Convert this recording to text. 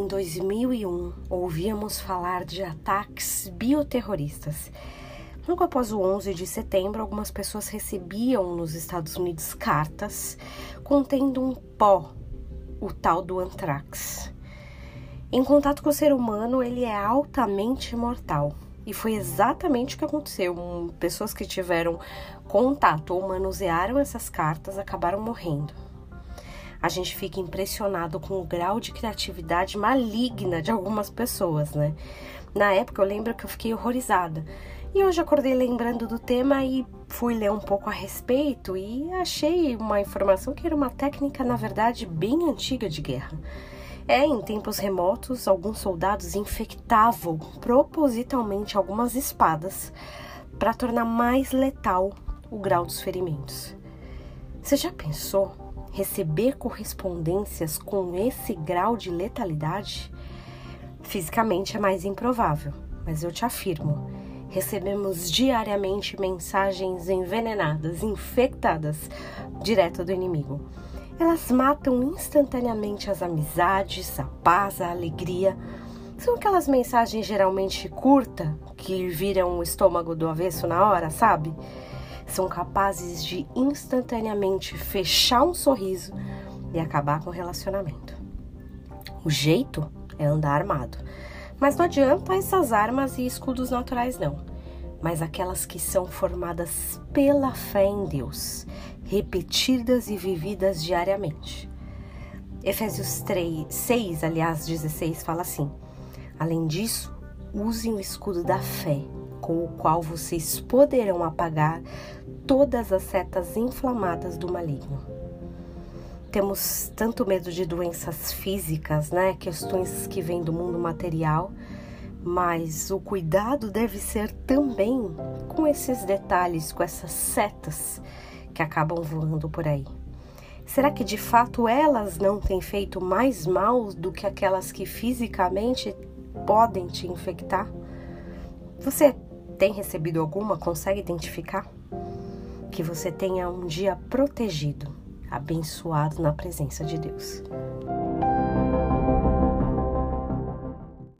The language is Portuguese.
em 2001 ouvíamos falar de ataques bioterroristas. Logo após o 11 de setembro, algumas pessoas recebiam nos Estados Unidos cartas contendo um pó, o tal do antrax. Em contato com o ser humano, ele é altamente mortal. E foi exatamente o que aconteceu. Pessoas que tiveram contato ou manusearam essas cartas acabaram morrendo a gente fica impressionado com o grau de criatividade maligna de algumas pessoas, né? Na época eu lembro que eu fiquei horrorizada. E hoje acordei lembrando do tema e fui ler um pouco a respeito e achei uma informação que era uma técnica, na verdade, bem antiga de guerra. É, em tempos remotos, alguns soldados infectavam propositalmente algumas espadas para tornar mais letal o grau dos ferimentos. Você já pensou receber correspondências com esse grau de letalidade? Fisicamente é mais improvável, mas eu te afirmo, recebemos diariamente mensagens envenenadas, infectadas, direto do inimigo. Elas matam instantaneamente as amizades, a paz, a alegria. São aquelas mensagens geralmente curtas que viram o estômago do avesso na hora, sabe? São capazes de instantaneamente fechar um sorriso e acabar com o relacionamento. O jeito é andar armado, mas não adianta essas armas e escudos naturais, não, mas aquelas que são formadas pela fé em Deus, repetidas e vividas diariamente. Efésios 3, 6, aliás, 16 fala assim: Além disso, usem o escudo da fé com o qual vocês poderão apagar todas as setas inflamadas do maligno. Temos tanto medo de doenças físicas, né? Questões que vêm do mundo material, mas o cuidado deve ser também com esses detalhes, com essas setas que acabam voando por aí. Será que de fato elas não têm feito mais mal do que aquelas que fisicamente podem te infectar? Você tem recebido alguma? Consegue identificar? Que você tenha um dia protegido, abençoado na presença de Deus.